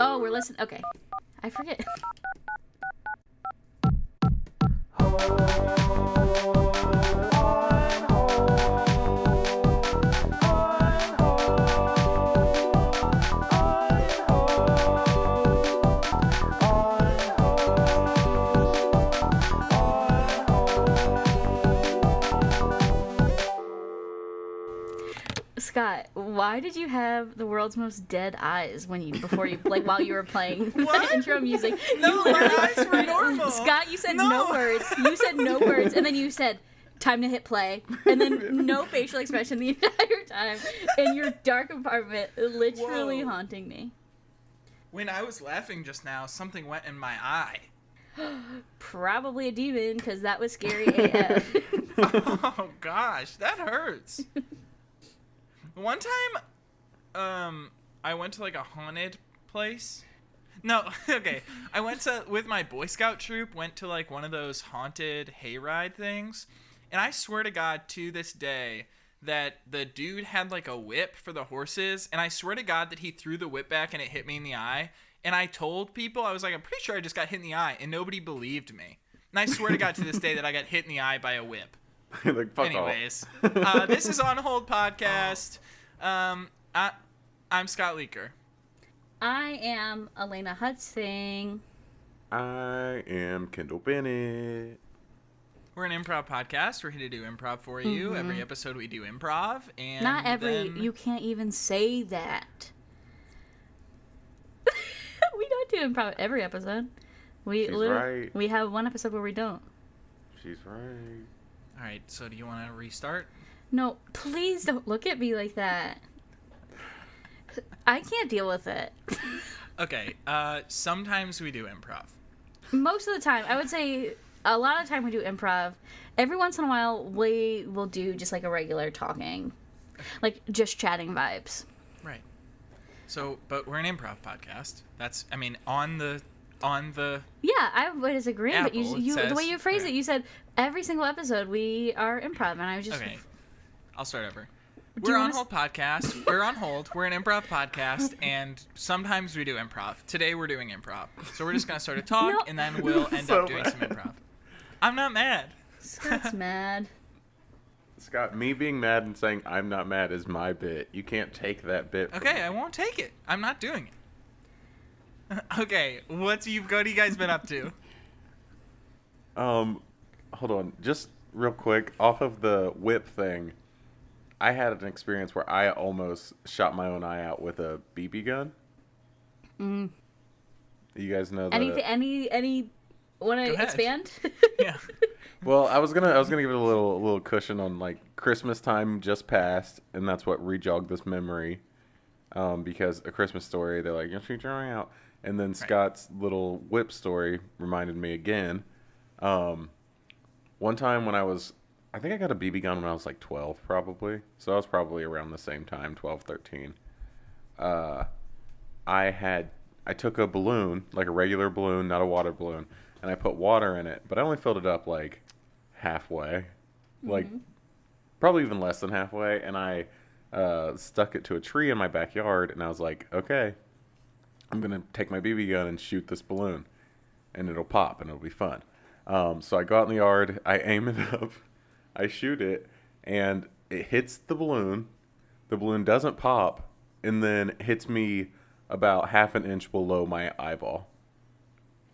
Oh, we're listening. Okay. I forget. Scott, why did you have the world's most dead eyes when you before you like while you were playing the intro music? No, my eyes were normal. Scott, you said no. No. words. You said no words, and then you said time to hit play, and then no facial expression the entire time in your dark apartment, literally Whoa. haunting me. When I was laughing just now, something went in my eye. Probably a demon, because that was scary AF. oh gosh, that hurts. One time, um, I went to like a haunted place. No, okay. I went to with my Boy Scout troop. Went to like one of those haunted hayride things, and I swear to God, to this day, that the dude had like a whip for the horses, and I swear to God that he threw the whip back and it hit me in the eye. And I told people I was like, I'm pretty sure I just got hit in the eye, and nobody believed me. And I swear to God, to this day, that I got hit in the eye by a whip. like, fuck Anyways, uh, this is on hold podcast. Um, I, I'm Scott Leaker. I am Elena Hudson. I am Kendall Bennett. We're an improv podcast. We're here to do improv for you. Every episode we do improv, and Not every. then- You can't even say that. we don't do improv every episode. We She's literally right. we have one episode where we don't. She's right. All right. So, do you want to restart? No, please don't look at me like that. I can't deal with it. Okay. Uh, sometimes we do improv. Most of the time, I would say a lot of the time we do improv. Every once in a while, we will do just like a regular talking, like just chatting vibes. Right. So, but we're an improv podcast. That's, I mean, on the, on the. Yeah, I was agreeing, but you, Apple, it you the way you phrased okay. it, you said every single episode we are improv, and I was just Okay. I'll start over. you We're wanna on s- hold podcast. We're on hold. We're an improv podcast, and sometimes we do improv. Today we're doing improv. So we're just gonna start a talk, No. and then we'll end So up doing some improv. I'm not mad. Scott's mad. Scott, me being mad and saying I'm not mad is my bit. You can't take that bit. Okay, me. I won't take it. I'm not doing it. okay, what's you? What have you guys been up to? Um, hold on, just real quick, off of the whip thing. I had an experience where I almost shot my own eye out with a BB gun. Mm. You guys know the. Anything? Any? Any? Want to expand? Yeah. Well, I was gonna I was gonna give it a little a little cushion on like Christmas time just passed, and that's what rejogged this memory. Um, because a Christmas story, they're like, "You shoot your eye out," and then Scott's little whip story reminded me again. Um, one time when I was, I think I got a BB gun when I was like twelve, probably. So I was probably around the same time, 12, 13. Uh, I had I took a balloon, like a regular balloon, not a water balloon, and I put water in it, but I only filled it up like halfway, like probably even less than halfway, and I uh, stuck it to a tree in my backyard, and I was like, okay, I'm gonna take my BB gun and shoot this balloon, and it'll pop and it'll be fun. Um, so I go out in the yard, I aim it up, I shoot it, and it hits the balloon. The balloon doesn't pop, and then hits me about half an inch below my eyeball.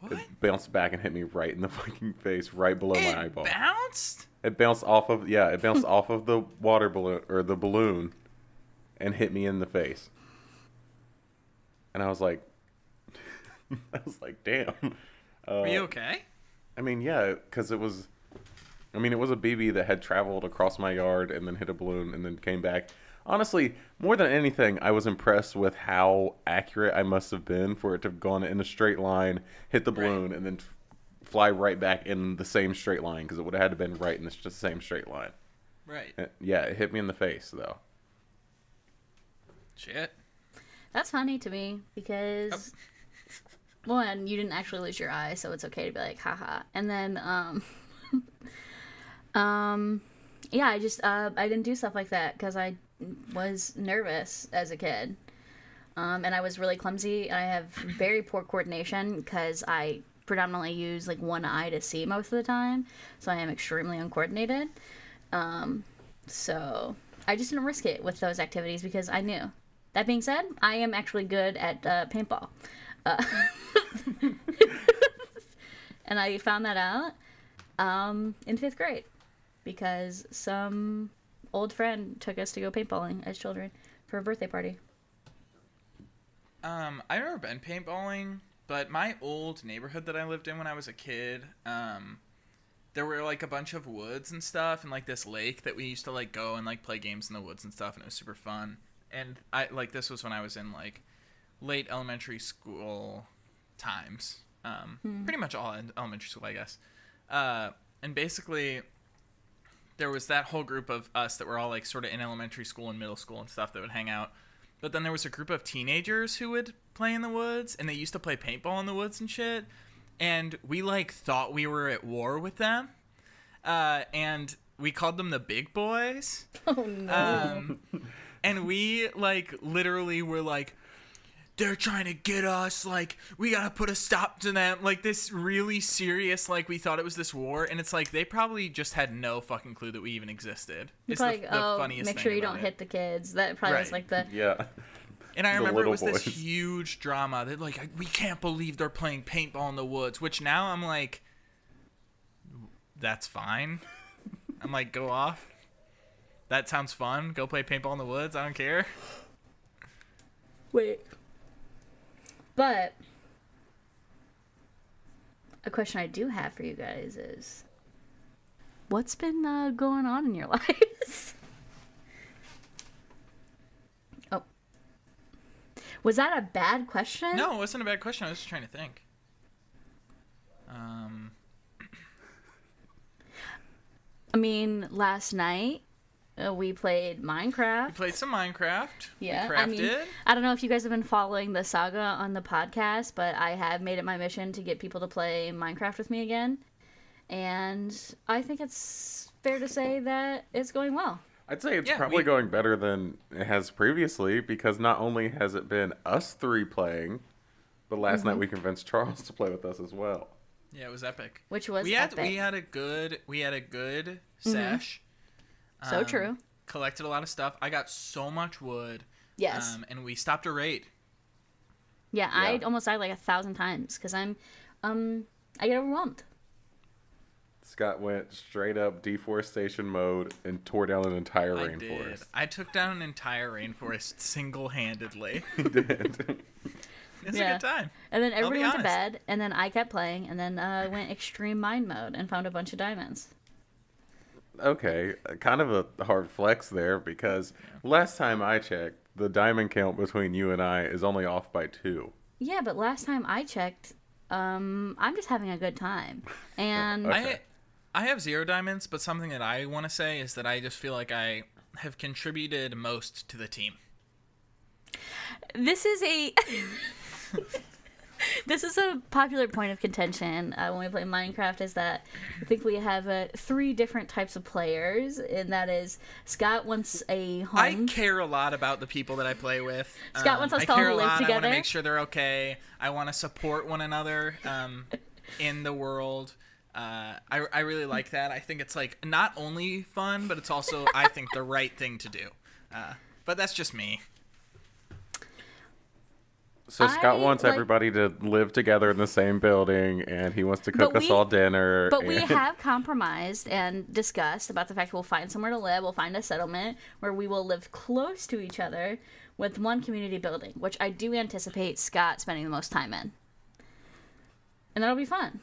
What? It bounced back and hit me right in the fucking face, right below It my eyeball. bounced. It bounced off of yeah, it bounced off of the water balloon or the balloon, and hit me in the face. And I was like, I was like, damn. Uh, Are you okay? I mean, yeah, because it was, I mean, it was a BB that had traveled across my yard and then hit a balloon and then came back. Honestly, more than anything, I was impressed with how accurate I must have been for it to have gone in a straight line, hit the Right. balloon, and then f- fly right back in the same straight line because it would have had to been right in the same straight line. Right. Uh, Yeah, it hit me in the face though. Shit. That's funny to me because one, you didn't actually lose your eye, so it's okay to be like, haha. And then, um, um, yeah, I just uh, I didn't do stuff like that because I was nervous as a kid. Um, and I was really clumsy. and I have very poor coordination because I predominantly use like one eye to see most of the time. So I am extremely uncoordinated. Um, so I just didn't risk it with those activities because I knew. That being said, I am actually good at uh, paintball. Uh, and I found that out um, in fifth grade because some old friend took us to go paintballing as children for a birthday party. Um, I've never been paintballing, but my old neighborhood that I lived in when I was a kid, um, there were like a bunch of woods and stuff, and like this lake that we used to like go and like play games in the woods and stuff, and it was super fun. And I like this was when I was in like late elementary school times, um, pretty much all in elementary school, I guess. Uh, and basically, there was that whole group of us that were all like sort of in elementary school and middle school and stuff that would hang out. But then there was a group of teenagers who would play in the woods, and they used to play paintball in the woods and shit. And we like thought we were at war with them, uh, and we called them the big boys. Oh no. Um, and we like literally were like, they're trying to get us. Like we gotta put a stop to them. Like this really serious. Like we thought it was this war, and it's like they probably just had no fucking clue that we even existed. it's the- like, the oh, funniest make sure you don't it. hit the kids. That probably was like the. Yeah. And I the remember it little was this huge drama that like we can't believe they're playing paintball in the woods. Which now I'm like, that's fine. I'm like, go off. That sounds fun. Go play paintball in the woods. I don't care. Wait. But a question I do have for you guys is what's been uh, going on in your lives? oh. Was that a bad question? No, it wasn't a bad question. I was just trying to think. Um, I mean, last night uh, we played Minecraft. we played some Minecraft. Yeah, we I mean, I don't know if you guys have been following the saga on the podcast, but I have made it my mission to get people to play Minecraft with me again. And I think it's fair to say that it's going well. I'd say it's Yeah, probably we- going better than it has previously because not only has it been us three playing, but last Mm-hmm. night we convinced Charles to play with us as well. yeah, it was epic. Which was we had epic. Mm-hmm. we had a good we had a good sesh. So Um, true. Collected a lot of stuff. I got so much wood. Yes. Um, and we stopped a raid. yeah, I almost died like a thousand times because I'm, um, I get overwhelmed. Scott went straight up deforestation mode and tore down an entire I did. rainforest. I took down an entire rainforest single handedly. He did. It's Yeah. a good time. And then be everybody went to bed, and then I kept playing, and then uh, went extreme mind mode and found a bunch of diamonds. Okay, kind of a hard flex there because last time I checked, the diamond count between you and I is only off by two. Yeah, but last time I checked, um, I'm just having a good time, and Okay. I I have zero diamonds, but something that I want to say is that I just feel like I have contributed most to the team. this is a this is a popular point of contention uh, when we play Minecraft. Is that I think we have uh, three different types of players, and that is Scott wants a home. I care a lot about the people that I play with. Um, Scott wants us to all a live lot. I want to make sure they're okay. I want to support one another um, in the world. Uh, I, I really like that. I think it's like not only fun, but it's also I think the right thing to do. Uh, but that's just me. So Scott I, wants like- everybody to live together in the same building, and he wants to cook us we- all dinner. But we have compromised and discussed about the fact we'll find somewhere to live. We'll find a settlement where we will live close to each other with one community building, which I do anticipate Scott spending the most time in. And that'll be fun.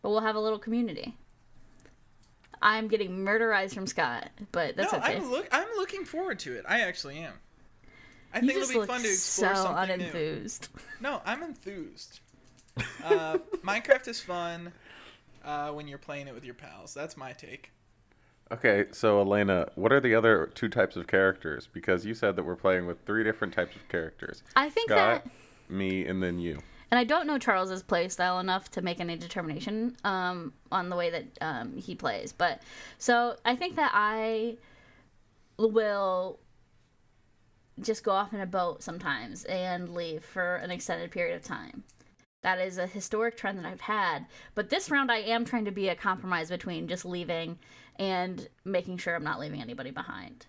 But we'll have a little community. I'm getting murderized from Scott, but that's no, okay. I'm look I'm looking forward to it. I actually am. I you think it'll be fun to so explore something new. unenthused. No, I'm enthused. Uh, Minecraft is fun uh, when you're playing it with your pals. That's my take. Okay, so Elena, what are the other two types of characters? Because you said that we're playing with three different types of characters. I think Scott, that me, and then you. and I don't know Charles's play style enough to make any determination um, on the way that um, he plays. But so I think that I will just go off in a boat sometimes and leave for an extended period of time. That is a historic trend that I've had. But this round, I am trying to be a compromise between just leaving and making sure I'm not leaving anybody behind.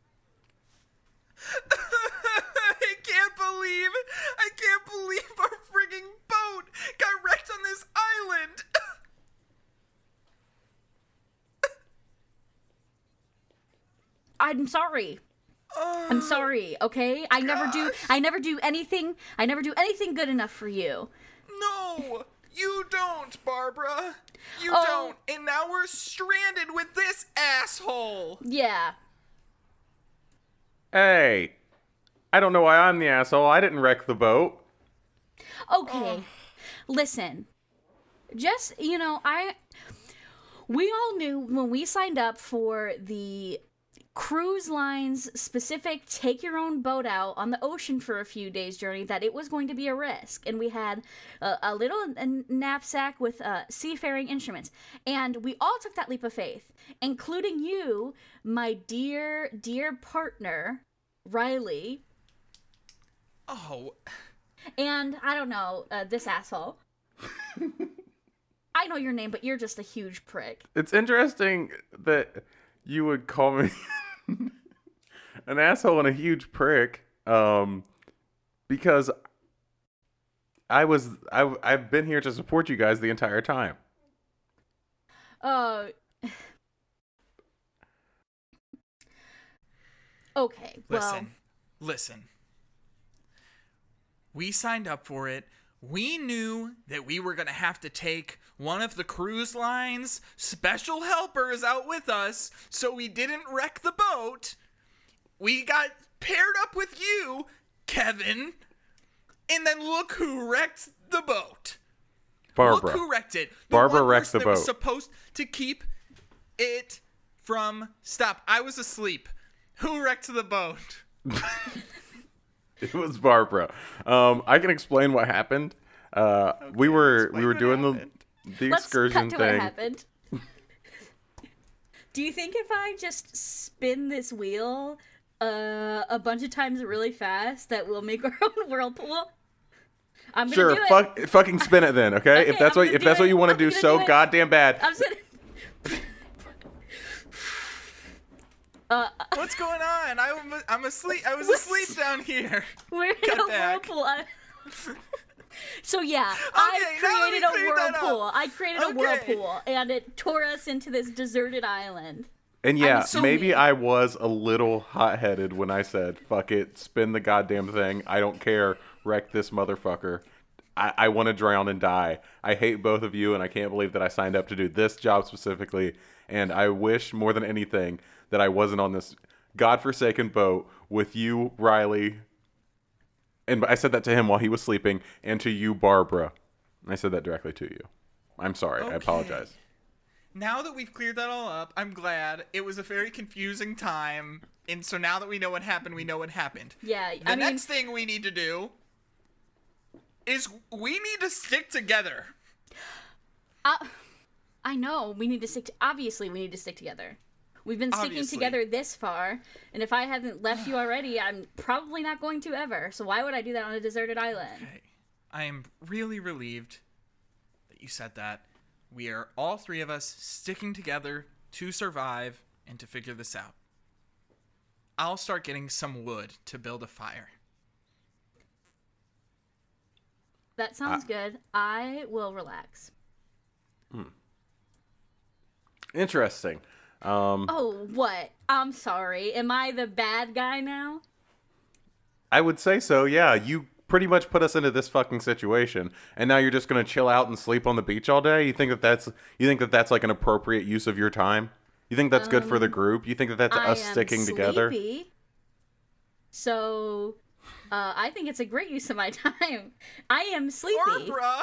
I can't believe, I can't believe our frigging boat got wrecked on this island. I'm sorry. I'm oh, sorry, okay? I never do. I never do anything I never do anything good enough for you. No, you don't, Barbara. You Oh. don't. And now we're stranded with this asshole. Yeah. Hey, I don't know why I'm the asshole. I didn't wreck the boat. Okay. Listen. Just, you know, I we all knew when we signed up for the cruise lines specific take your own boat out on the ocean for a few days journey that it was going to be a risk and we had a, a little knapsack with uh, seafaring instruments and we all took that leap of faith including you my dear dear partner riley Oh, and I don't know, uh, this asshole. I know your name, but you're just a huge prick. It's interesting that you would call me an asshole and a huge prick, um, because I was I I've been here to support you guys the entire time. Uh. Okay, well, listen, listen. We signed up for it. We knew that we were going to have to take one of the cruise line's special helpers out with us so we didn't wreck the boat. We got paired up with you, Kevin. And then look who wrecked the boat. Barbara. Look who wrecked it. The Barbara wrecked the that was boat. supposed to keep it from stop. I was asleep. Who wrecked the boat? It was Barbara. Um, I can explain what happened. Uh, we were we were doing the happened. the let's excursion cut to what thing. happened. Do you think if I just spin this wheel uh, a bunch of times really fast that we'll make our own whirlpool? I'm gonna Sure, do it. fuck, fucking spin it then, okay? Okay, if that's I'm what if do that's what you want to I'm do so do it. goddamn bad. I'm sitting. uh, What's going on? I'm I'm asleep. I was asleep down here. we're in Cut a back. whirlpool. I- so yeah, I Okay, now let me created a clear that up. whirlpool. I created a whirlpool, and it tore us into this deserted island. And yeah, so maybe mean. I was a little hot headed when I said, fuck it, spin the goddamn thing. I don't care. Wreck this motherfucker. I, I want to drown and die. I hate both of you, and I can't believe that I signed up to do this job specifically. And I wish more than anything that I wasn't on this godforsaken boat with you, Riley. And I said that to him while he was sleeping, and to you, Barbara. I said that directly to you. I'm sorry. I apologize. Now that we've cleared that all up, I'm glad. It was a very confusing time, and so now that we know what happened, we know what happened. Yeah, The I mean, next thing we need to do is we need to stick together. I, I know we need to stick. To, obviously, we need to stick together. We've been sticking Obviously. together this far, and if I haven't left you already, I'm probably not going to ever. So why would I do that on a deserted island? Okay. I am really relieved that you said that. We are all three of us sticking together to survive and to figure this out. I'll start getting some wood to build a fire. That sounds good. I will relax. Hmm. Interesting. Um, Oh, what? I'm sorry. Am I the bad guy now? I would say so. Yeah, you pretty much put us into this fucking situation, and now you're just gonna chill out and sleep on the beach all day. You think that that's you think that that's like an appropriate use of your time? You think that's good for the group? You think that that's Um, I us am sticking together? So, uh, I think it's a great use of my time. I am sleepy. Barbara,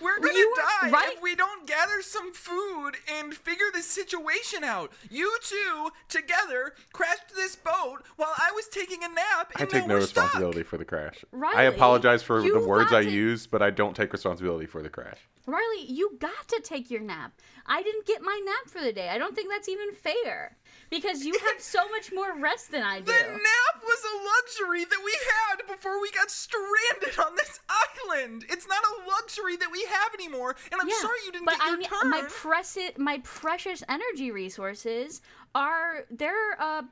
We're gonna You die right? if we don't gather some food and figure this situation out. You two together crashed this boat while I was taking a nap. I take no we're stuck. responsibility for the crash. Riley, I apologize for the words I to- used, but I don't take responsibility for the crash. Riley, you got to take your nap. I didn't get my nap for the day. I don't think that's even fair. Because you have so much more rest than I do. The nap was a luxury that we had before we got stranded on this island. It's not a luxury that we have anymore. And I'm Yeah, sorry you didn't but get your I mean, turn. my preci- my precious energy resources are they're uh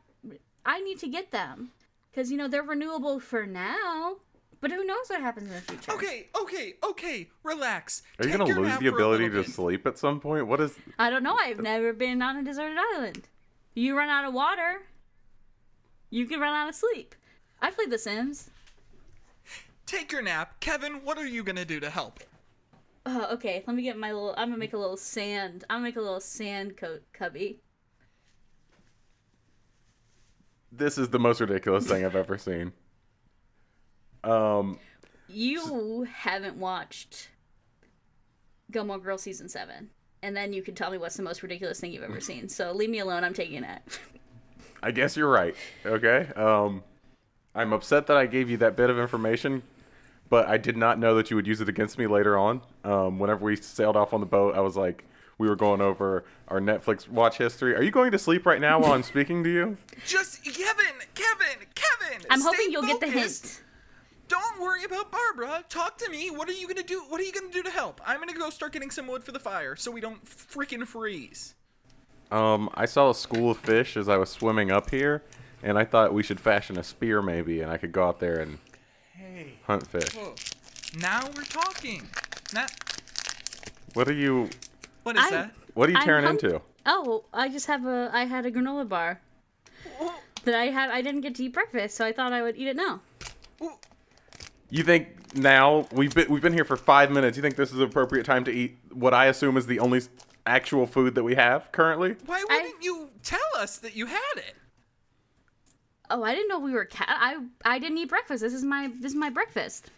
I need to get them because you know they're renewable for now, but who knows what happens in the future? Okay, okay, okay. Relax. Are you gonna lose the ability to bit. sleep at some point? What is? I don't know. I've never been on a deserted island. You run out of water, you can run out of sleep. I played The Sims. Take your nap, Kevin. What are you gonna do to help? Oh, okay. Let me get my little. I'm gonna make a little sand. I'm gonna make a little sand coat cubby. This is the most ridiculous thing I've ever seen. Um, You haven't watched Gilmore Girls season seven, and then you can tell me what's the most ridiculous thing you've ever seen. So leave me alone. I'm taking it. I guess you're right. Okay. Um, I'm upset that I gave you that bit of information, but I did not know that you would use it against me later on. Um, whenever we sailed off on the boat, I was like, we were going over our Netflix watch history. Are you going to sleep right now while I'm speaking to you? Just Kevin, Kevin, Kevin. I'm stay hoping you'll get the hint. Don't worry about Barbara. Talk to me. What are you gonna do? What are you gonna do to help? I'm gonna go start getting some wood for the fire so we don't freaking freeze. Um, I saw a school of fish as I was swimming up here, and I thought we should fashion a spear maybe, and I could go out there and Hey. hunt fish. Whoa. Now we're talking. Now, What are you? what is I- that? What are you tearing hung- into? Oh, I just have a. I had a granola bar that I had. I didn't get to eat breakfast, so I thought I would eat it now. Ooh, You think now we've been we've been here for five minutes? You think this is the appropriate time to eat what I assume is the only actual food that we have currently? Why I- wouldn't you tell us that you had it? Oh, I didn't know we were cat. I I didn't eat breakfast. This is my this is my breakfast.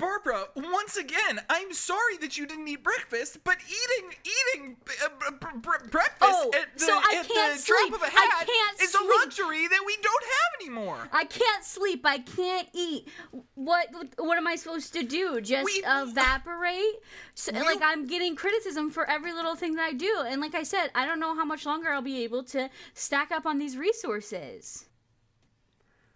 Barbara, once again, I'm sorry that you didn't eat breakfast, but eating eating uh, b- b- b- breakfast Oh, at the, so I at can't the sleep. drop of a I hat is a luxury that we don't have anymore. I can't sleep. I can't eat. What what am I supposed to do? Just We- evaporate? So, We- like I'm getting criticism for every little thing that I do, and like I said, I don't know how much longer I'll be able to stack up on these resources.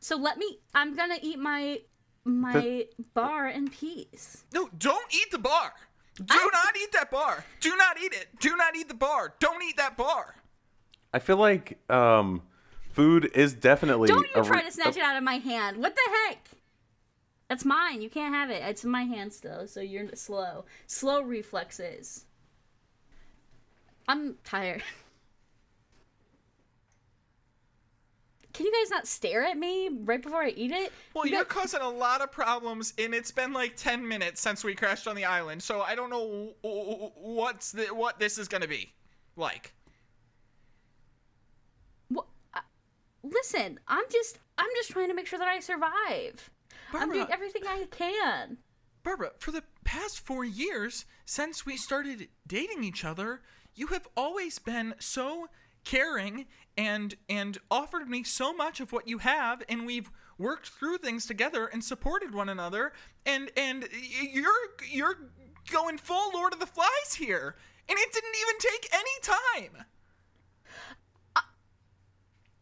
So let me. I'm gonna eat my my bar in peace. No, don't eat the bar. Do I- not eat that bar. Do not eat it. Do not eat the bar. Don't eat that bar. I feel like um, food is definitely. Don't you a try re- to snatch it out of my hand. What the heck? That's mine. You can't have it. It's in my hand still, so you're slow. Slow reflexes. I'm tired. Can you guys not stare at me right before I eat it? Well, You you're got- causing a lot of problems, and it's been like ten minutes since we crashed on the island. So I don't know what's the what this is gonna be like. Wha- I- Listen, I'm just I'm just trying to make sure that I survive. I'm doing everything I can. Barbara, for the past four years since we started dating each other, you have always been so caring and and offered me so much of what you have, and we've worked through things together and supported one another. And and you're you're going full Lord of the Flies here, and it didn't even take any time. Uh,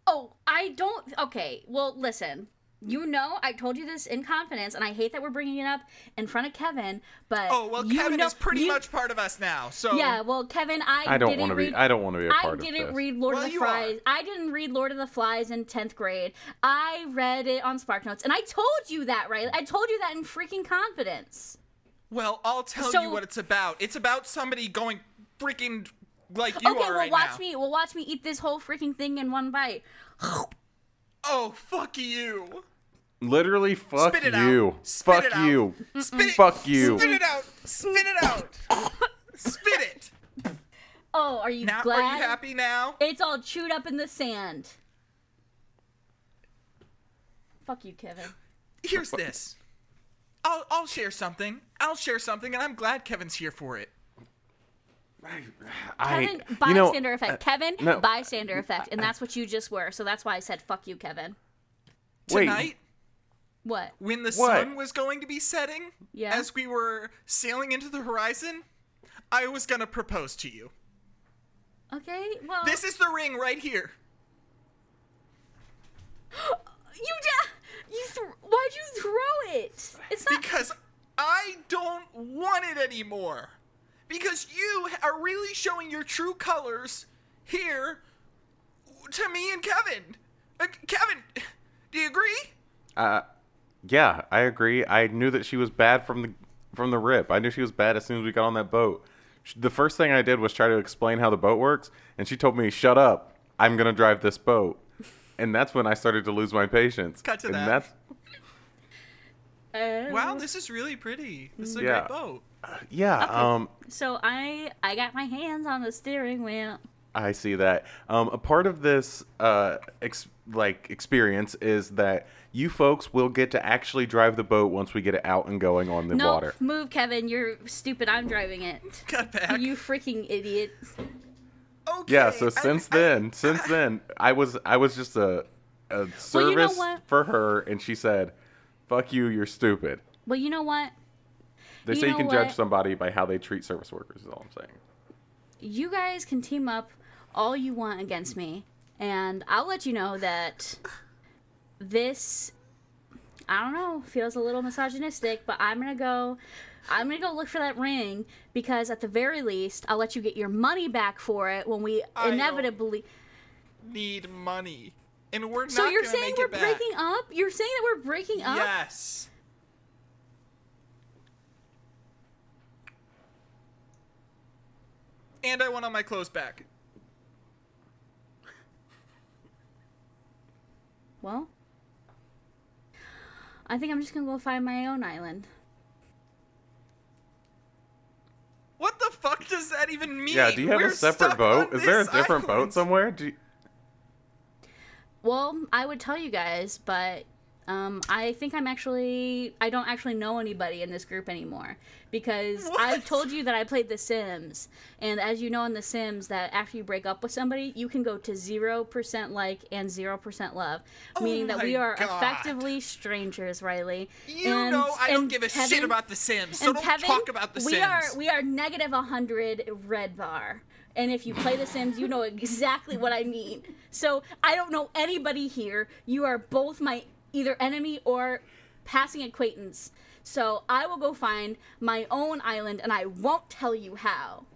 oh, I don't. Okay, well, listen. You know, I told you this in confidence, and I hate that we're bringing it up in front of Kevin. But Oh well, you Kevin know, is pretty you- much part of us now. So Yeah, well, Kevin, I, I don't want to be. I don't want to be a I part of didn't this. read Lord Well, of the Flies. are. I didn't read Lord of the Flies in tenth grade. I read it on Spark Notes, and I told you that, right? I told you that in freaking confidence. well, I'll tell So- you what it's about. It's about somebody going freaking like you okay, are well, right watch now. me. Well, watch me eat this whole freaking thing in one bite. Oh fuck you! Literally, fuck Spit it you. out. Spit fuck it out. you. Spit it. Fuck you. Spit it out. Spit it out. Spit it. Oh, are you Now, glad? are you happy now? It's all chewed up in the sand. Fuck you, Kevin. Here's this. I'll I'll share something. I'll share something, and I'm glad Kevin's here for it. I, Kevin, you know, bystander effect. Uh, Kevin, no. bystander effect. And that's what you just were. So that's why I said, fuck you, Kevin. Wait. Tonight, What? when the What? sun was going to be setting, Yeah. as we were sailing into the horizon, I was gonna propose to you. Okay, well. This is the ring right here. You da- You th- Why'd you throw it? It's not. Because I don't want it anymore. Because you are really showing your true colors here to me and Kevin. Uh, Kevin, do you agree? Uh, yeah, I agree. I knew that she was bad from the from the rip. I knew she was bad as soon as we got on that boat. Sh- The first thing I did was try to explain how the boat works, and she told me, "Shut up! I'm gonna drive this boat." And that's when I started to lose my patience. Cut to and that. That's Uh, Wow, this is really pretty. This is a Yeah. great boat. yeah. Um, So I I got my hands on the steering wheel. I see that. Um, a part of this, uh, ex- like experience is that you folks will get to actually drive the boat once we get it out and going on the No, water. move, Kevin. You're stupid. I'm driving it. Cut back. You freaking idiot. okay. Yeah. So since I- then, since then, I was I was just a a service Well, you know for her, and she said, "Fuck you, you're stupid." Well, you know what? They You say you know can judge somebody by how they treat service workers. Is all I'm saying. You guys can team up all you want against me, and I'll let you know that this, I don't know, feels a little misogynistic, but I'm gonna go. I'm gonna go look for that ring because at the very least, I'll let you get your money back for it when we I inevitably. need money, and we're So you're saying we're breaking up? You're saying that we're breaking up? Yes. And I want all my clothes back. Well, I think I'm just gonna go find my own island. What the fuck does that even mean? Yeah. Do you have We're a separate boat? Is there a this different boat somewhere? Do you, Well, I would tell you guys, but um, I think I'm actually I don't actually know anybody in this group anymore because I What? told you that I played The Sims, and as you know in The Sims, that after you break up with somebody, you can go to zero percent like and zero percent love, meaning that we Oh are God. effectively strangers, Riley. You and, know I don't give a Kevin- shit about The Sims, so don't Kevin, talk about The Sims. we are we are negative 100 red bar. And if you play The Sims, you know exactly what I mean. So I don't know anybody here. You are both my either enemy or passing acquaintance. So I will go find my own island, and I won't tell you how.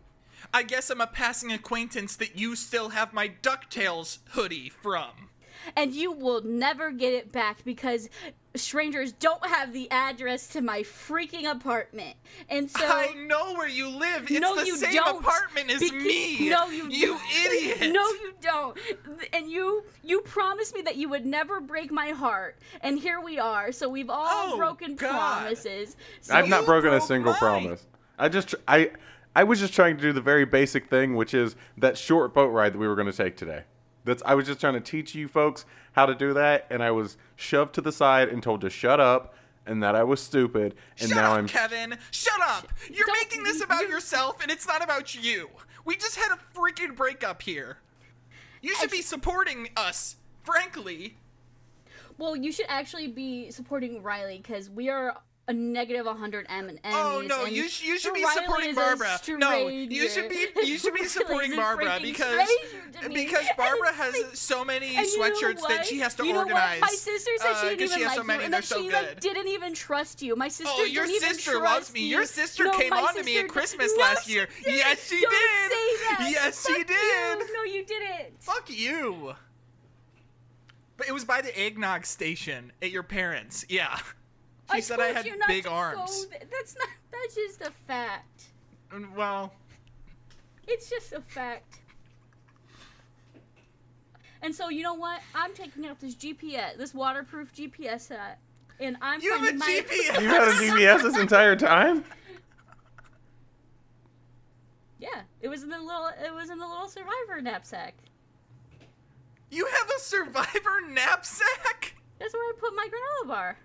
I guess I'm a passing acquaintance that you still have my DuckTales hoodie from. And you will never get it back because strangers don't have the address to my freaking apartment. And so I know where you live. It's no, the you same don't. apartment as Beca- me. No, you You don't. idiot. No, you don't. And you you promised me that you would never break my heart, and here we are. So we've all Oh, broken God. promises. So I've not broken a single mine. promise. I just I I was just trying to do the very basic thing, which is that short boat ride that we were going to take today. That's I was just trying to teach you folks how to do that, and I was shoved to the side and told to shut up, and that I was stupid, and Shut now up, I'm Kevin. Shut up. You're Don't- making this about you- yourself, and it's not about you. We just had a freaking breakup here. You should be supporting us, frankly. well, you should actually be supporting Riley because we are a negative 100 M and enemies. Oh no, and you sh- you should be Riley supporting Barbara. No, you should be you should be supporting Barbara because stranger to me. because Barbara has like- so many And you know sweatshirts that she has to you know organize. What? My sister said uh, she 'cause didn't even has like so many, you, and that so she good. like didn't even trust you. My sister Oh, your sister loves me. you. Your sister No, came on to me at Christmas No, last year. didn't. Yes, she Don't did. Yes, she did. You. No, you didn't. Fuck you. But it was by the eggnog station at your parents. Yeah. She I said I told had you not big arms. Go That's not. That's just a fact. Mm, Well, It's just a fact. And so you know what? I'm taking out this GPS, this waterproof GPS set, and I'm you have a my. GPS. you had a GPS this entire time. Yeah, it was in the little. It was in the little survivor knapsack. You have a survivor knapsack? That's where I put my granola bar.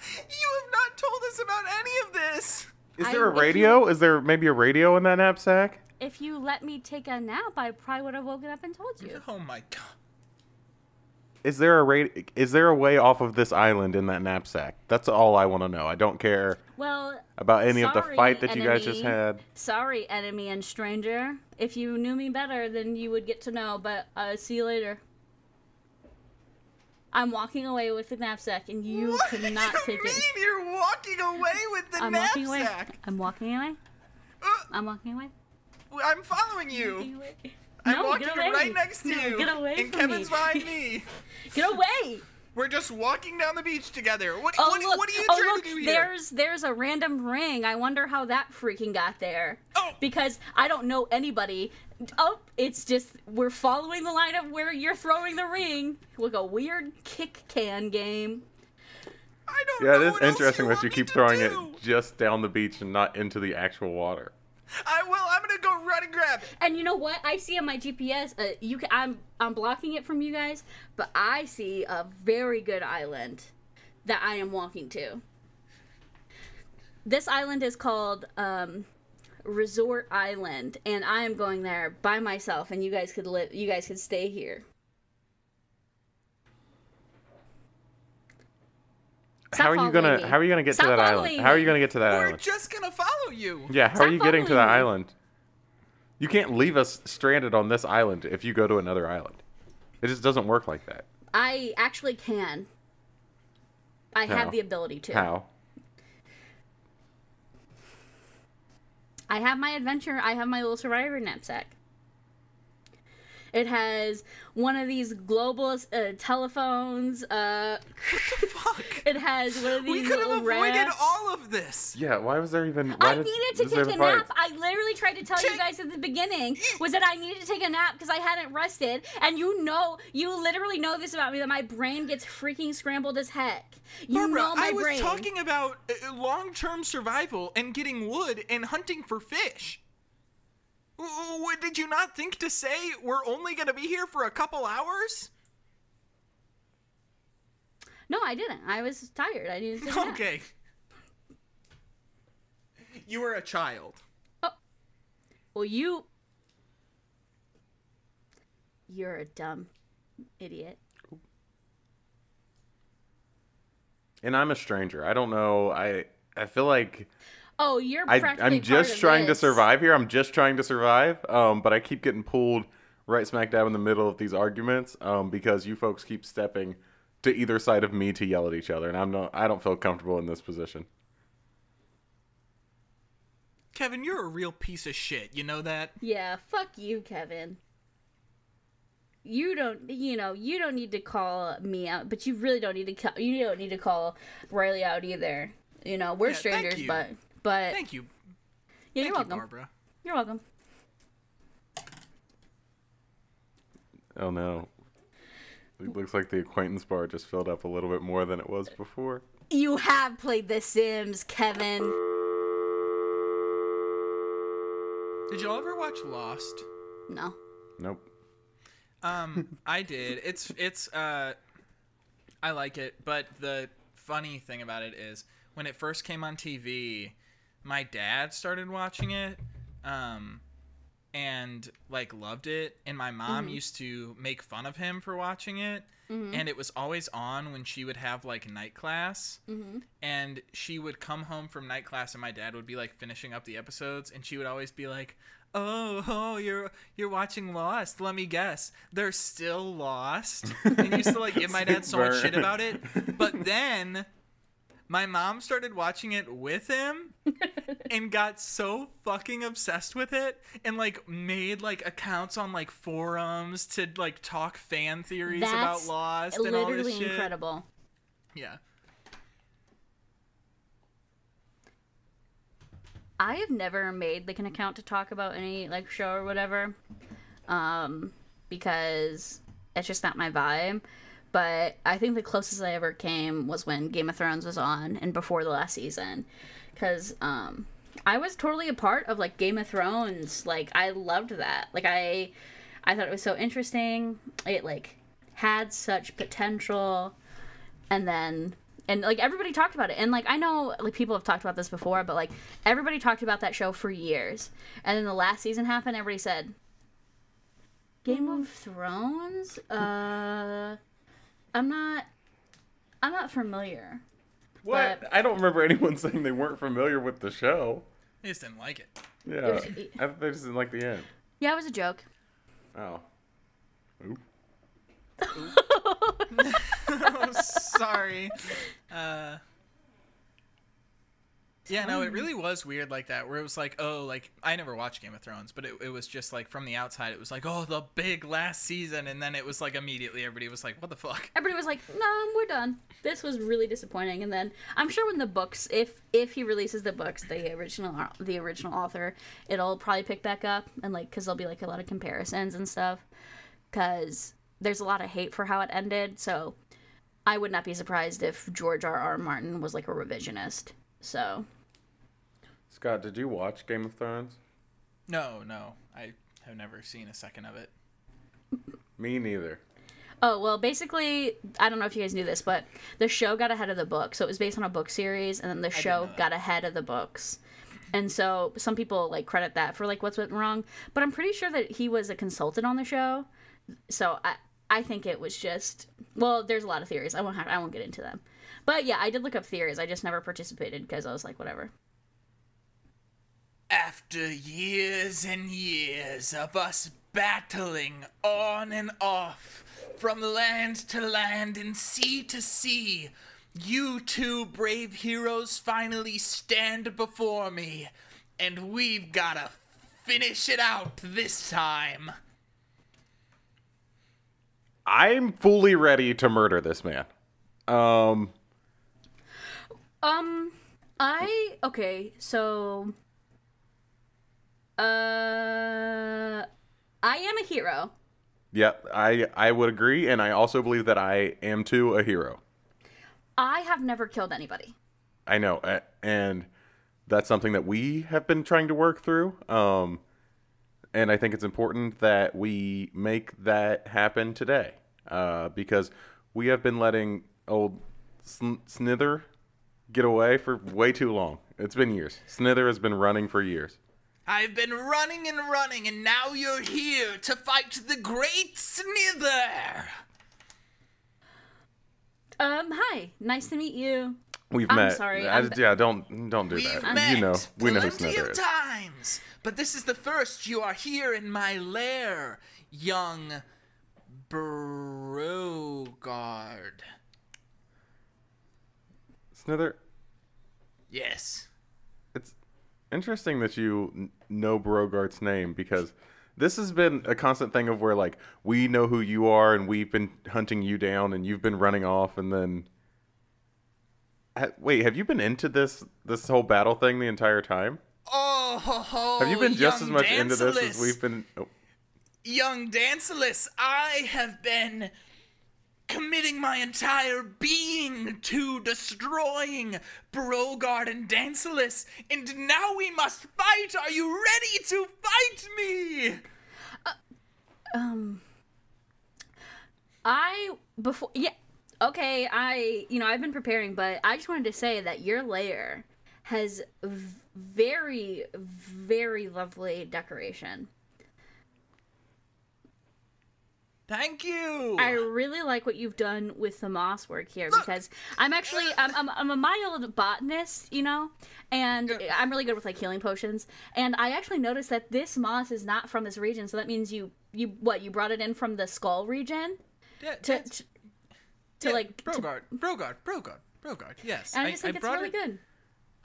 You have not told us about any of this. Is there a if you- radio? Is there maybe a radio in that knapsack? If you let me take a nap, I probably would have woken up and told you. Oh my god. Is there a ra- Is there a way off of this island in that knapsack? That's all I want to know. I don't care Well, about any of the fight that you guys just had. sorry, enemy and stranger. If you knew me better, then you would get to know. But uh, see you later. I'm walking away with the knapsack, and you what cannot do you take mean it. you're walking away with the I'm walking away. I'm walking away. Uh, I'm walking away. I'm following you. I'm no, walking right next to No, you. Get away and from Kevin's me. behind me. Get away. We're just walking down the beach together. What, Oh what, look! what are you oh trying look! to do here? There's there's a random ring. I wonder how that freaking got there. Oh. Because I don't know anybody. Oh, it's just we're following the line of where you're throwing the ring. Like a weird kick can game. I don't Yeah, know it is what else interesting that want you keep throwing do. it just down the beach and not into the actual water. I will. I'm gonna go run and grab it. And you know what? I see on my GPS. Uh, you can, I'm I'm blocking it from you guys, but I see a very good island that I am walking to. This island is called um, Resort Island, and I am going there by myself. And you guys could live. You guys could stay here. How are you gonna me. How are you gonna get Stop to that following island? How are you gonna get to that We're island? just gonna follow you. Yeah, how Stop are you getting to that me. island? You can't leave us stranded on this island if you go to another island. It just doesn't work like that. I actually can. I How? have the ability to. How? I have my adventure. I have my little survivor knapsack. It has one of these global uh, telephones. Uh, Fuck. it has one of these. We could have avoided rafts. all of this. Yeah, why was there even? I did- needed to take a fight? nap. I literally tried to tell you guys at the beginning was that I needed to take a nap because I hadn't rested. And you know, you literally know this about me that my brain gets freaking scrambled as heck. You Barbara, know my I was brain. talking about uh, long-term survival and getting wood and hunting for fish. W- w- did you not think to say we're only gonna be here for a couple hours? No, I didn't. I was tired. I needed to take a nap. Okay. You were a child. Oh. Well, you. You're a dumb idiot. And I'm a stranger. I don't know. I I feel like Oh, you're I, I'm just part of trying to survive here. I'm just trying to survive. Um, but I keep getting pulled right smack dab in the middle of these arguments. Um, because you folks keep stepping to either side of me to yell at each other, and I'm not. I don't feel comfortable in this position. Kevin, you're a real piece of shit. You know that? Yeah, fuck you, Kevin. You don't, you know, you don't need to call me out, but you really don't need to. Call, you don't need to call Riley out either. You know, we're Yeah, thank strangers, you. but but Thank you. yeah, Thank you're you, welcome. Barbara. You're welcome. Oh no. It looks like the acquaintance bar just filled up a little bit more than it was before. You have played The Sims, Kevin. Did y'all ever watch Lost? No. Nope. Um, I did. It's it's uh, I like it, but the funny thing about it is when it first came on TV, my dad started watching it, um, and like loved it, and my mom mm-hmm. used to make fun of him for watching it, mm-hmm. and it was always on when she would have like night class, mm-hmm. and she would come home from night class, and my dad would be like finishing up the episodes, and she would always be like. Oh, oh, you're you're watching Lost. Let me guess, they're still lost. And used to like give my dad so much shit about it. But then my mom started watching it with him and got so fucking obsessed with it and like made like accounts on like forums to like talk fan theories That's about Lost and all this literally shit. incredible. Yeah. I have never made like an account to talk about any like show or whatever, um, because it's just not my vibe. But I think the closest I ever came was when Game of Thrones was on and before the last season, because um, I was totally a part of like Game of Thrones. Like I loved that. Like I, I thought it was so interesting. It like had such potential, and then and like everybody talked about it and like i know like people have talked about this before but like everybody talked about that show for years and then the last season happened everybody said game of thrones uh i'm not i'm not familiar What? But- I don't remember anyone saying they weren't familiar with the show. I just didn't like it. Yeah, was- I they just didn't like the end. yeah it was a joke Oh. Oop. oh, sorry. Uh, yeah, no, it um, really was weird like that, where it was like, oh, like I never watched Game of Thrones, but it, it was just like from the outside, it was like, oh, the big last season, and then it was like immediately everybody was like, what the fuck? everybody was like no we're done this was really disappointing and then i'm sure when the books if if he releases the books the original the original author it'll probably pick back up and like because there'll be like a lot of comparisons and stuff because there's a lot of hate for how it ended so i would not be surprised if george r r martin was like a revisionist so Scott, did you watch Game of Thrones? No, no, I have never seen a second of it. Me neither. Oh, well, basically, I don't know if you guys knew this, but the show got ahead of the book. So it was based on a book series, and then the show got ahead of the books. And so some people like credit that for like what's went wrong, but I'm pretty sure that he was a consultant on the show. So I I think it was just well, there's a lot of theories. I won't have I won't get into them. But yeah, I did look up theories. I just never participated because I was like whatever. After years and years of us battling on and off, from land to land and sea to sea, you two brave heroes finally stand before me, and we've gotta finish it out this time. I'm fully ready to murder this man. Um, Um, I okay, so uh, I am a hero. yeah, I I would agree, and I also believe that I am too a hero. I have never killed anybody. I know, and that's something that we have been trying to work through. Um, and I think it's important that we make that happen today, uh, because we have been letting old Sn- Snither get away for way too long. It's been years. Snither has been running for years. I've been running and running, and now you're here to fight the great Snither! Um, hi, nice to meet you. We've I'm met. sorry, I- I'm- yeah, don't don't do We've that. met you know, we know who plenty Snither is. times, but this is the first you are here in my lair, young Brogard. Snither, Yes. Interesting that you know Brogart's name because this has been a constant thing of where like we know who you are and we've been hunting you down and you've been running off and then Ha- wait have you been into this this whole battle thing the entire time? Oh, ho, ho, have you been just as much into this as we've been oh, Young Dancelus, I have been committing my entire being to destroying Brogard and Dancelus, and now we must fight! Are you ready to fight me? Um, I before yeah, okay. I you know I've been preparing, but I just wanted to say that your layer has very very lovely decoration. Thank you. I really like what you've done with the moss work here Look. because I'm actually I'm, I'm, I'm a mild botanist, you know, and I'm really good with like healing potions. And I actually noticed that this moss is not from this region, so that means you you what you brought it in from the skull region Yeah, to to, to yeah, like. to- Brogard, Brogard, Brogard, Brogard. Yes, and I just think it's really it, good.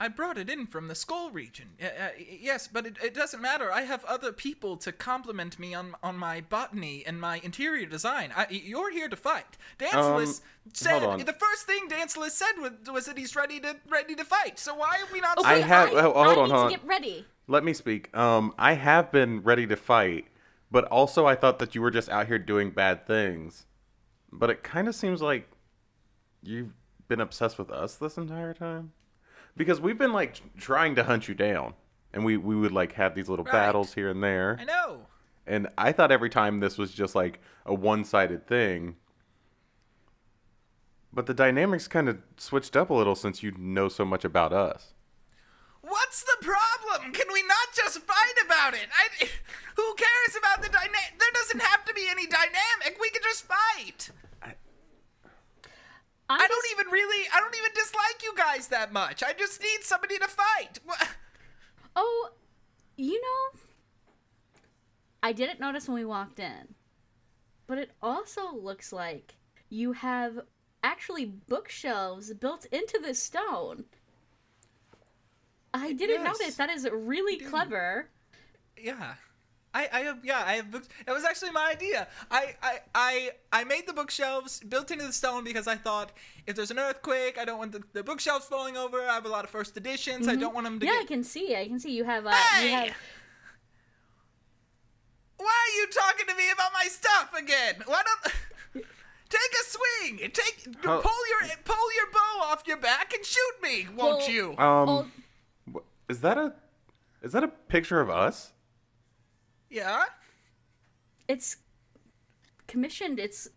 I brought it in from the skull region. Uh, uh, yes, but it, it doesn't matter. I have other people to compliment me on on my botany and my interior design. I, you're here to fight. Dancelus said hold on. the first thing Dancelus said was, was that he's ready to ready to fight. So why are we not? Okay, I Wait, have- oh, hold I on, need hold to on. get ready. let me speak um i have been ready to fight but also i thought that you were just out here doing bad things but it kind of seems like you've been obsessed with us this entire time because we've been like trying to hunt you down and we we would like have these little Right. battles here and there I know. and i thought every time this was just like a one-sided thing But the dynamics kind of switched up a little since you know so much about us. What's the problem? Can we not just fight about it? I, who cares about the dynamic? There doesn't have to be any dynamic. We can just fight. I'm I don't just- even really, I don't even dislike you guys that much. I just need somebody to fight. Oh, you know, I didn't notice when we walked in, but it also looks like you have actually bookshelves built into the stone. I didn't Yes. notice. That is really clever. Yeah. I, I have yeah I have books. It was actually my idea. I, I I I made the bookshelves built into the stone because I thought if there's an earthquake, I don't want the, the bookshelves falling over. I have a lot of first editions. I don't want them to Yeah, I can see. I can see you have. Uh, Hey! You have. Why are you talking to me about my stuff again? Why don't take a swing? Take How- pull your pull your bow off your back and shoot me, won't Well, you? Um, well, is that a is that a picture of us? Yeah. it's commissioned. It's.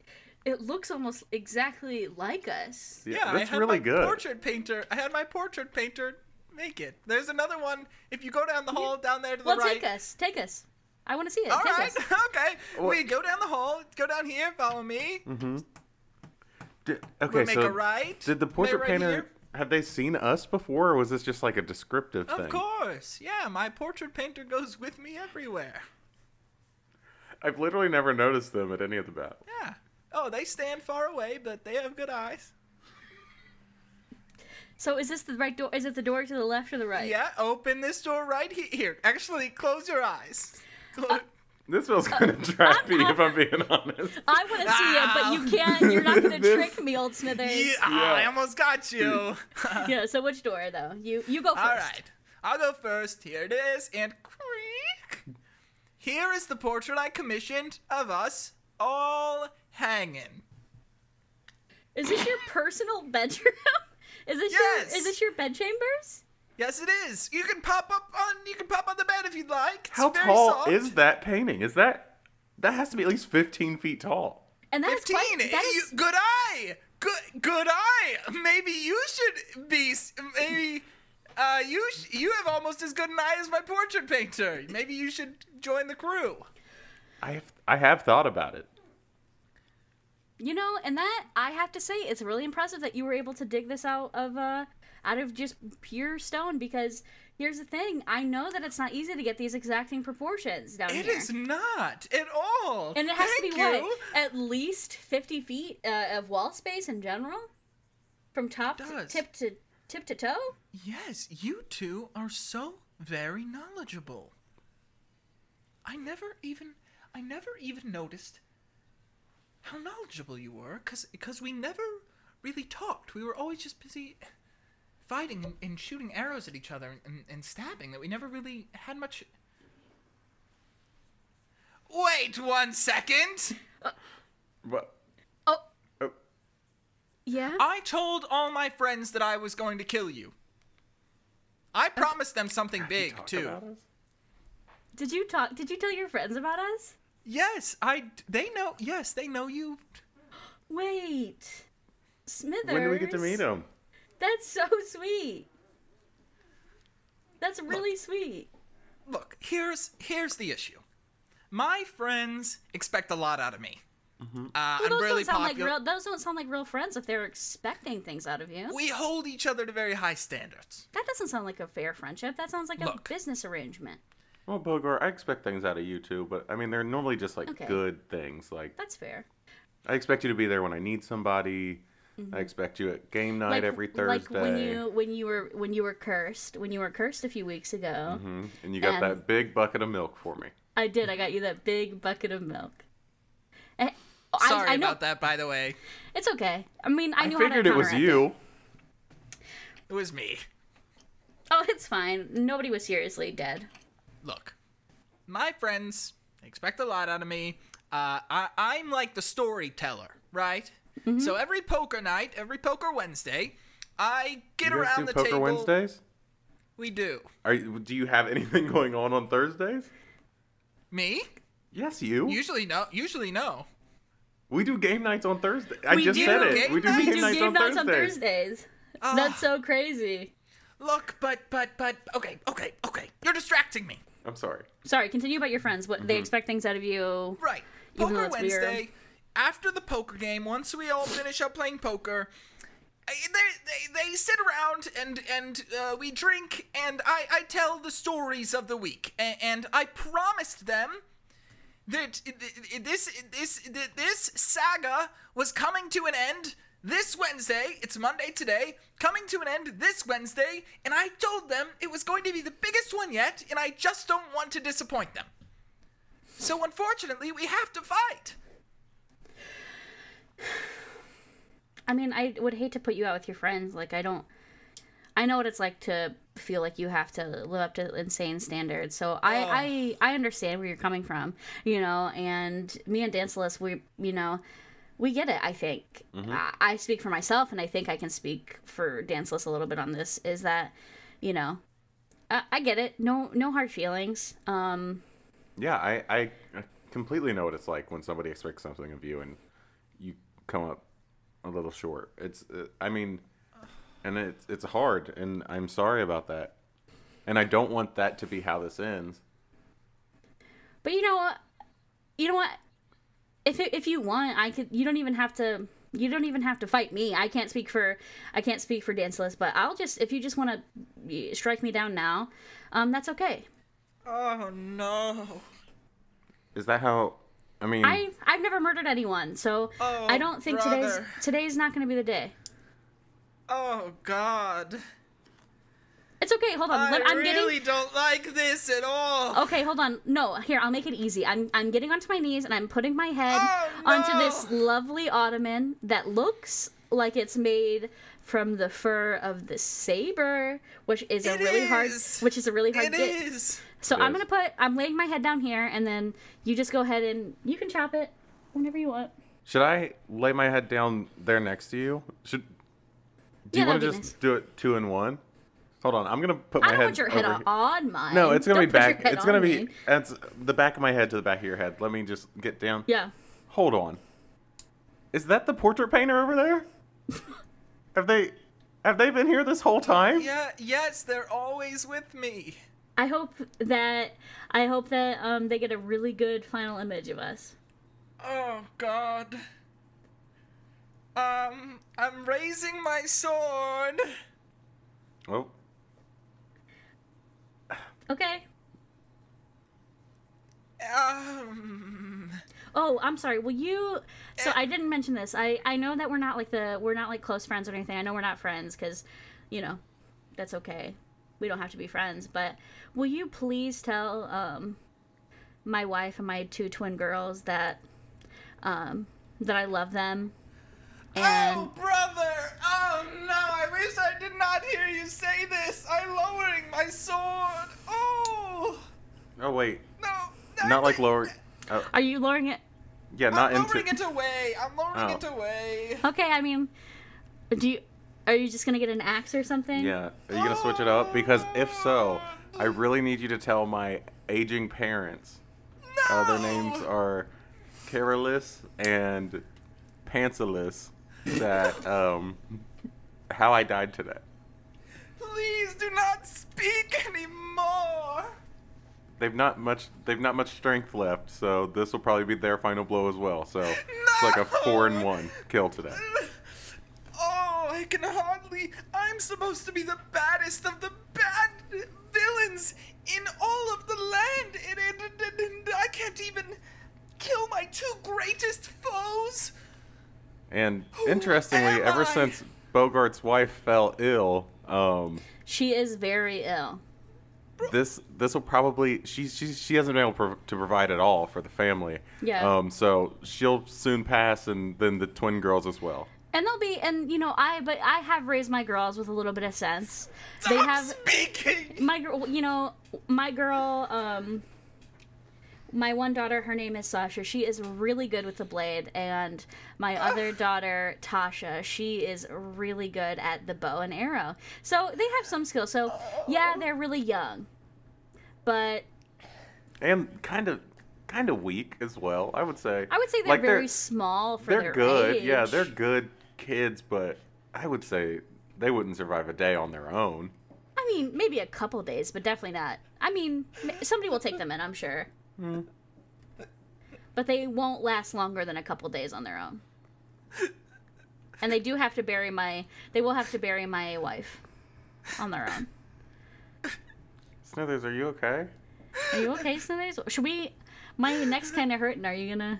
It looks almost exactly like us. Yeah, that's I had really my good. portrait painter. I had my portrait painter make it. There's another one. If you go down the hall, down there to the Well, right. take us. Take us. I want to see it. All take right, us. okay. What- We go down the hall. Go down here. Follow me. Mm-hmm. Did, okay, We'll make so a right. did the portrait right painter here. have they seen us before, or was this just like a descriptive Of thing? course. Yeah, my portrait painter goes with me everywhere. I've literally never noticed them at any of the battles. Yeah. Oh, they stand far away, but they have good eyes. So is this the right door? Is it the door to the left or the right? Yeah, open this door right he- here. Actually, close your eyes. Clo- uh, This feels uh, kind of trappy, if I'm being honest. I want to see it, but you can't. You're not gonna trick me, old Smithers. yeah, Yeah. I almost got you. Yeah, So which door though? You you go first. All right, I'll go first. Here it is, and creak. Here is the portrait I commissioned of us all hanging. Is this your personal bedroom? Is this Yes. your is this your bed chambers? Yes, it is. You can pop up on. You can pop on the bed if you'd like. It's How very tall soft. is that painting? Is that that has to be at least 15 feet tall? And that is Fifteen. quite. That You- is, good eye. Good. Good eye. Maybe you should be. Maybe. Uh, you sh- you have almost as good an eye as my portrait painter. Maybe you should join the crew. I have, I have thought about it. you know, and that I have to say, it's really impressive that you were able to dig this out of uh out of just pure stone. Because here's the thing, I know that it's not easy to get these exacting proportions down It It is not at all. And it has Thank to be you. what? At least 50 feet uh, of wall space in general? From top to tip to tip to toe? Yes, you two are so very knowledgeable. I never even I never even noticed how knowledgeable you were cuz cuz we never really talked. We were always just busy fighting and, and shooting arrows at each other and, and, and stabbing that we never really had much Wait one second. But Oh, oh, yeah? I told all my friends that I was going to kill you. I promised them something big talk too. about us? Did you talk did you tell your friends about us? Yes, I. They know. Yes, they know you. Wait. Smithers. When do we get to meet him? That's so sweet. That's really sweet. Look, here's here's the issue. My friends expect a lot out of me. Uh, Well, those really don't sound popular. like real those don't sound like real friends if they're expecting things out of you. we hold each other to very high standards. That doesn't sound like a fair friendship. That sounds like a business arrangement. Well, Bogor, I expect things out of you too, but I mean, they're normally just like Okay. good things. Like, That's fair. I expect you to be there when I need somebody. I expect you at game night every Thursday. Like when you when you were when you were cursed when you were cursed a few weeks ago. mm-hmm. And you got and- that big bucket of milk for me. I did. I got you that big bucket of milk. I- Sorry I, know, about that, by the way. It's okay. I mean, I I knew figured how to it was counteract you. It was me. Oh, it's fine. Nobody was seriously dead. Look, my friends expect a lot out of me. Uh, I, I'm like the storyteller, right? Mm-hmm. So every poker night, every poker Wednesday, I get You guys around do the poker table. Wednesdays? We do. Are you, do you have anything going on on Thursdays? Me? Yes, you. Usually no. Usually no. We do game nights on Thursday. I We just said it. we do nights? game We do nights game on nights on Thursdays. Thursdays. Ah. That's so crazy. Look, but but but okay, okay, okay. You're distracting me. I'm sorry. Sorry, continue about your friends. What Mm-hmm. they expect things out of you. Right. Poker it's weird. Wednesday. After the poker game, once we all finish up playing poker, they they, they sit around and and uh, we drink and I I tell the stories of the week and, and I promised them that this this this saga was coming to an end this Wednesday. It's Monday today, coming to an end this Wednesday, and I told them it was going to be the biggest one yet, and I just don't want to disappoint them. So unfortunately, we have to fight. I mean, I would hate to put you out with your friends. Like, I don't. I know what it's like to feel like you have to live up to insane standards. So I, I, I understand where you're coming from, you know. And me and Dancelus, we, you know, we get it. I think I, I speak for myself, and I think I can speak for Dancelus a little bit on this. Is that, you know, I, I get it. No, no hard feelings. Um, Yeah, I, I completely know what it's like when somebody expects something of you and you come up a little short. It's, uh, I mean, and it's it's hard, and I'm sorry about that. And I don't want that to be how this ends. But you know what? You know what? If it, if you want, I could. You don't even have to. You don't even have to fight me. I can't speak for. I can't speak for Dancelus, but I'll just. If you just want to strike me down now, um, that's okay. Oh no. Is that how? I mean, I I've never murdered anyone, so Oh, I don't think today's today's not going to be the day. Oh God. It's okay. Hold on. I Let- I'm really getting. don't like this at all. Okay, hold on. No, here I'll make it easy. I'm I'm getting onto my knees and I'm putting my head Oh, onto this lovely ottoman that looks like it's made from the fur of the saber, which is a It really hard, which is a really hard It get. is. So It I'm is. gonna put. I'm laying my head down here, and then you just go ahead and you can chop it whenever you want. should I lay my head down there next to you? Should do you want to just be do it two in one? Hold on, I'm gonna put my I don't head. want your head on, here. on mine. No, it's gonna Don't be back. It's gonna be. me. It's the back of my head to the back of your head. Let me just get down. Yeah. Hold on. Is that the portrait painter over there? have they have they been here this whole time? Yeah. Yes, they're always with me. I hope that I hope that um they get a really good final image of us. Oh God. Um, I'm raising my sword. Oh, Okay. Um. Oh, I'm sorry. Will you? So I didn't mention this. I I know that we're not like the we're not like close friends or anything. I know we're not friends because, you know, that's okay. We don't have to be friends. But will you please tell um my wife and my two twin girls that um that I love them and oh, brother! Oh no! I wish I did not hear you say this. I'm lowering my sword. Oh oh wait, no! not like lower. Uh, are you lowering it? yeah, not I'm lowering into. it away. I'm lowering Oh. it away. Okay. I mean, do you? Are you just gonna get an axe or something? Yeah, are you gonna switch it up? Because if so, I really need you to tell my aging parents. No! Uh, their names are Carolus and Pantsalus. That um, how I died today. Please do not speak anymore. They've not much. They've not much strength left, so this will probably be their final blow as well. So it's like a four and one kill today. Oh, I can hardly. I'm supposed to be the baddest of the bad villains in all of the land, and, and, and, and I can't even kill my two greatest foes. And Who interestingly, ever I? since Bogart's wife fell ill, um, She is very ill. this this will probably she she she hasn't been able pro- to provide at all for the family. Yeah. Um. So she'll soon pass, and then the twin girls as well. And they'll be, and you know, I, but I have raised my girls with a little bit of sense. They have, speaking. my girl, you know, my girl, um, my one daughter, her name is Sasha. She is really good with the blade, and my ah. other daughter, Tasha, she is really good at the bow and arrow. So they have some skill. So yeah, oh. they're really young, but And kind of kind of weak as well. I would say. I would say they're Like, very small for their age. they're their good. Yeah, they're good kids, but I would say they wouldn't survive a day on their own. I mean, maybe a couple days, but definitely not. I mean, somebody will take them in, I'm sure. Hmm. But they won't last longer than a couple days on their own. And they do have to bury my. They will have to bury my wife on their own. Smithers, are you okay? Are you okay, Smithers? Should we? My neck's kind of hurting. Are you gonna?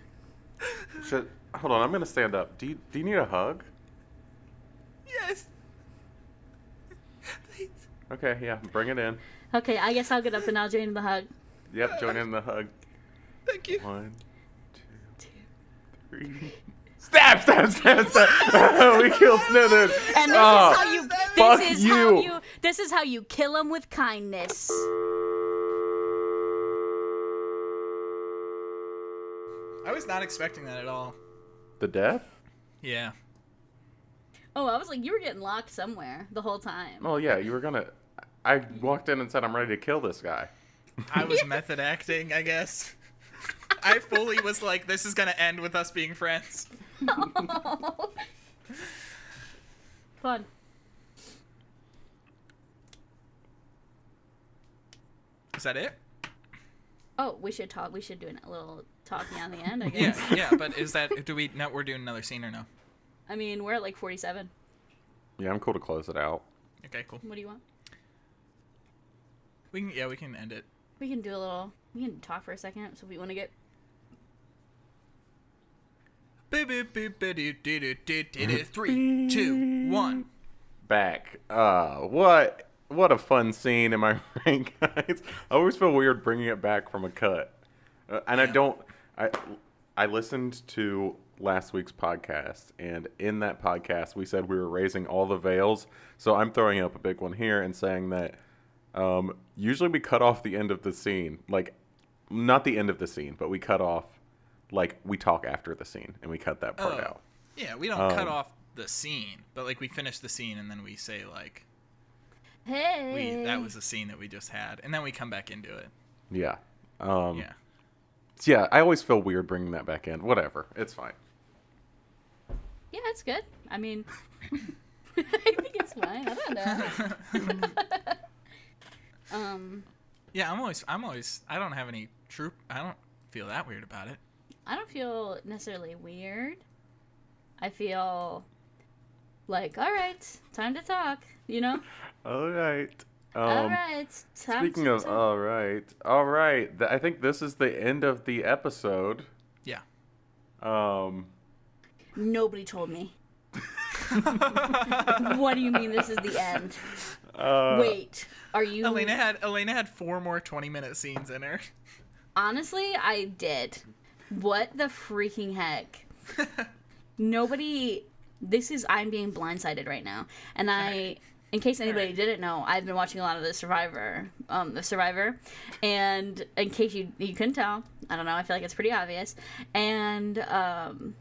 Should hold on. I'm gonna stand up. Do you do you need a hug? Yes. Please. Okay, yeah, bring it in. Okay, I guess I'll get up and I'll join the hug. Yep, join in the hug. Thank you. One, two, three. Stab, stab, stab, stab. we killed Smithers. And this Oh, is ah, how you. fuck This is how you. you. This is how you kill him with kindness. I was not expecting that at all. The death? Yeah. Oh, I was like, you were getting locked somewhere the whole time. Oh yeah, you were gonna. I walked in and said I'm ready to kill this guy. I was method acting, I guess. I fully was like, this is gonna end with us being friends. Fun. Is that it? Oh, we should talk. We should do a little talking on the end. I guess. yeah. yeah, But is that? Do we? No, we're doing another scene or no? I mean, we're at like forty-seven. Yeah, I'm cool to close it out. Okay, cool. What do you want? We can. Yeah, we can end it. We can do a little. We can talk for a second. So if we want to get. Three, two, one. Back. Uh, what? What a fun scene. Am I right, guys? I always feel weird bringing it back from a cut, uh, and I don't. I I listened to last week's podcast, and in that podcast, we said we were raising all the veils. So I'm throwing up a big one here and saying that um, usually we cut off the end of the scene, like not the end of the scene, but we cut off like we talk after the scene, and we cut that part Oh. out. Yeah, we don't cut Um, off the scene, but like we finish the scene and then we say like Hey. we that was a scene that we just had, and then we come back into it. Yeah. Um, Yeah. Yeah, I always feel weird bringing that back in. Whatever, it's fine. Yeah, it's good. I mean, I think it's fine. I don't know. um, Yeah, I'm always I'm always I don't have any troop. I don't feel that weird about it. I don't feel necessarily weird. I feel like, all right, time to talk. You know. All right. Um, all right. Time Speaking to of talk. all right, all right. Th- I think this is the end of the episode. Yeah. Um, Nobody told me. what do you mean this is the end? uh, Wait, are you? Elena had Elena had four more 20 minute scenes in her. Honestly, I did. What the freaking heck? Nobody. This is I'm being blindsided right now, and I. In case anybody didn't know, I've been watching a lot of the Survivor, um, the Survivor, and in case you you couldn't tell, I don't know, I feel like it's pretty obvious, and um,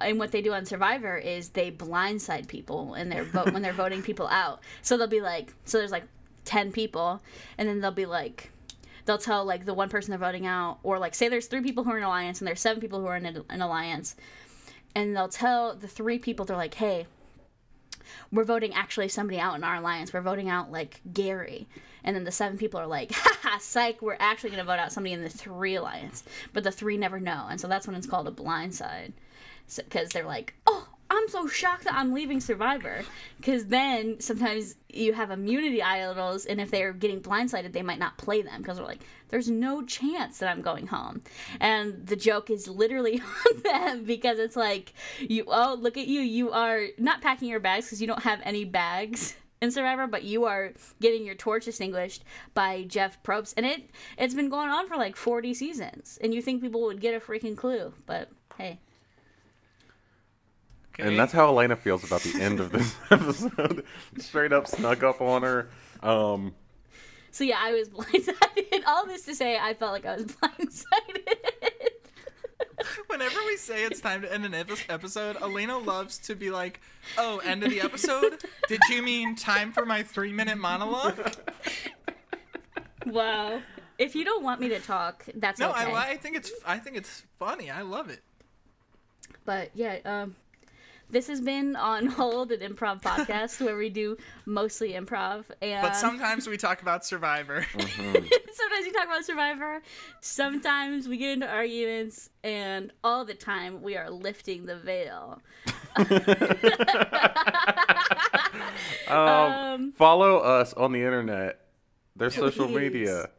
and what they do on Survivor is they blindside people and they're vote when they're voting people out. So they'll be like, so there's like ten people, and then they'll be like, they'll tell like the one person they're voting out, or like say there's three people who are in alliance and there's seven people who are in an an alliance, and they'll tell the three people they're like, hey, we're voting actually somebody out in our alliance. We're voting out like Gary. And then the seven people are like, haha, psych, we're actually going to vote out somebody in the three alliance. But the three never know. And so that's when it's called a blind side. Because they're like, oh, I'm so shocked that I'm leaving Survivor. Because then sometimes you have immunity idols, and if they're getting blindsided, they might not play them because they're like, there's no chance that I'm going home. And the joke is literally on them because it's like, you, oh, look at you. You are not packing your bags because you don't have any bags. In Survivor, but you are getting your torch extinguished by Jeff Probst, and it it's been going on for like forty seasons, and you think people would get a freaking clue, but hey, Okay. and that's how Elena feels about the end of this episode. Straight up snuck up on her. Um, So yeah, I was blindsided. All this to say, I felt like I was blindsided. Whenever we say it's time to end an episode, Elena loves to be like, "Oh, end of the episode? Did you mean time for my three minute monologue?" wow. if you don't want me to talk, that's No, okay. I, I think it's I think it's funny. I love it. But yeah, um, this has been on hold an improv podcast where we do mostly improv and But sometimes we talk about Survivor. sometimes we talk about Survivor. Sometimes we get into arguments, and all the time we are lifting the veil. Um, Um, follow us on the internet. Their social Please. media.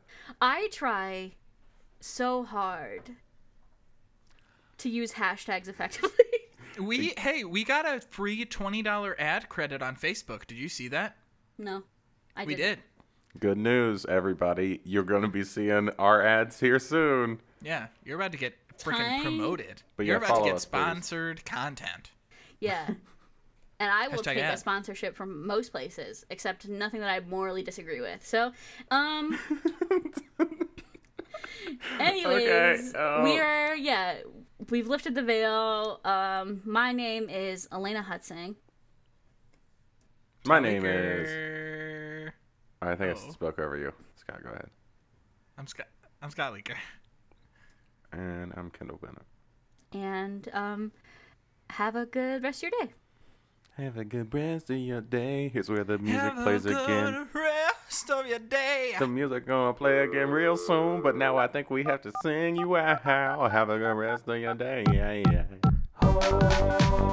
I try so hard to use hashtags effectively. We hey, we got a free twenty dollar ad credit on Facebook. Did you see that? no, I We didn't. did. Good news, everybody. You're going to be seeing our ads here soon. Yeah, you're about to get freaking promoted. But you're yeah, about to get us, please. sponsored content. Yeah. And I will Hashtag take a sponsorship from most places, except nothing that I morally disagree with. So, um. anyways, um, we are yeah, we've lifted the veil. Um, my name is Elena Hutzing. My name is. I think I Oh. spoke over you. Scott, go ahead. I'm Scott. I'm Scott Leaker. And I'm Kendall Bennett. And um, have a good rest of your day. Have a good rest of your day. Here's where the music Have plays a again. good rest of your day. The music gonna play again real soon, but now I think we have to sing you out. Have a good rest of your day. Yeah, yeah.